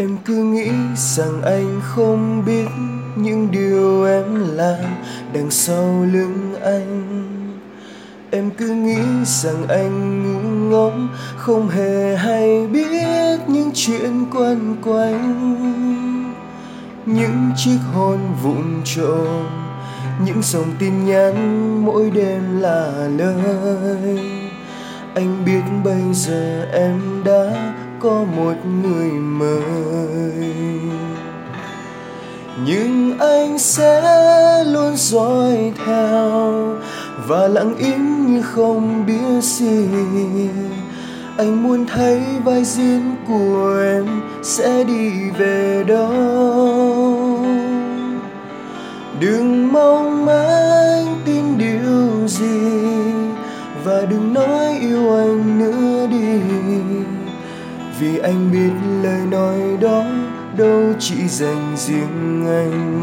em cứ nghĩ rằng anh không biết những điều em làm đằng sau lưng anh. Em cứ nghĩ rằng anh ngu ngốc, không hề hay biết những chuyện quanh quanh. Những chiếc hôn vụng trộm, những dòng tin nhắn mỗi đêm là lời. Anh biết bây giờ em đã có một người mới. Nhưng anh sẽ luôn dõi theo và lặng im như không biết gì. Anh muốn thấy vai diễn của em sẽ đi về đâu. Đừng mong anh tin điều gì và đừng nói yêu anh nữa vì anh biết lời nói đó đâu chỉ dành riêng anh.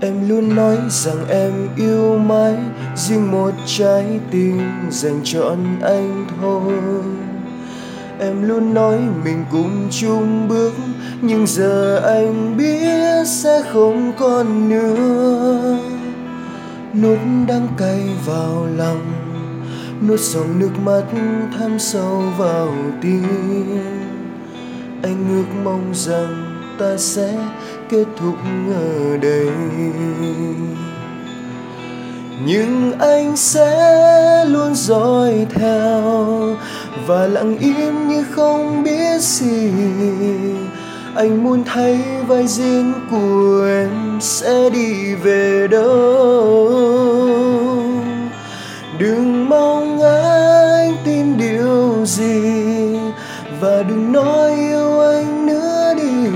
Em luôn nói rằng em yêu mãi, riêng một trái tim dành trọn anh thôi. Em luôn nói mình cùng chung bước, nhưng giờ anh biết sẽ không còn nữa. Nuốt đắng cay vào lòng nuốt dòng nước mắt thấm sâu vào tim. Anh ước mong rằng ta sẽ kết thúc ở đây. Nhưng anh sẽ luôn dõi theo và lặng im như không biết gì. Anh muốn thấy vai riêng của em sẽ đi về đâu. Đừng mong gì và đừng nói yêu anh nữa đi.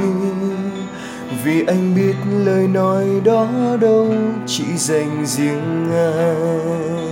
Vì anh biết lời nói đó đâu chỉ dành riêng anh.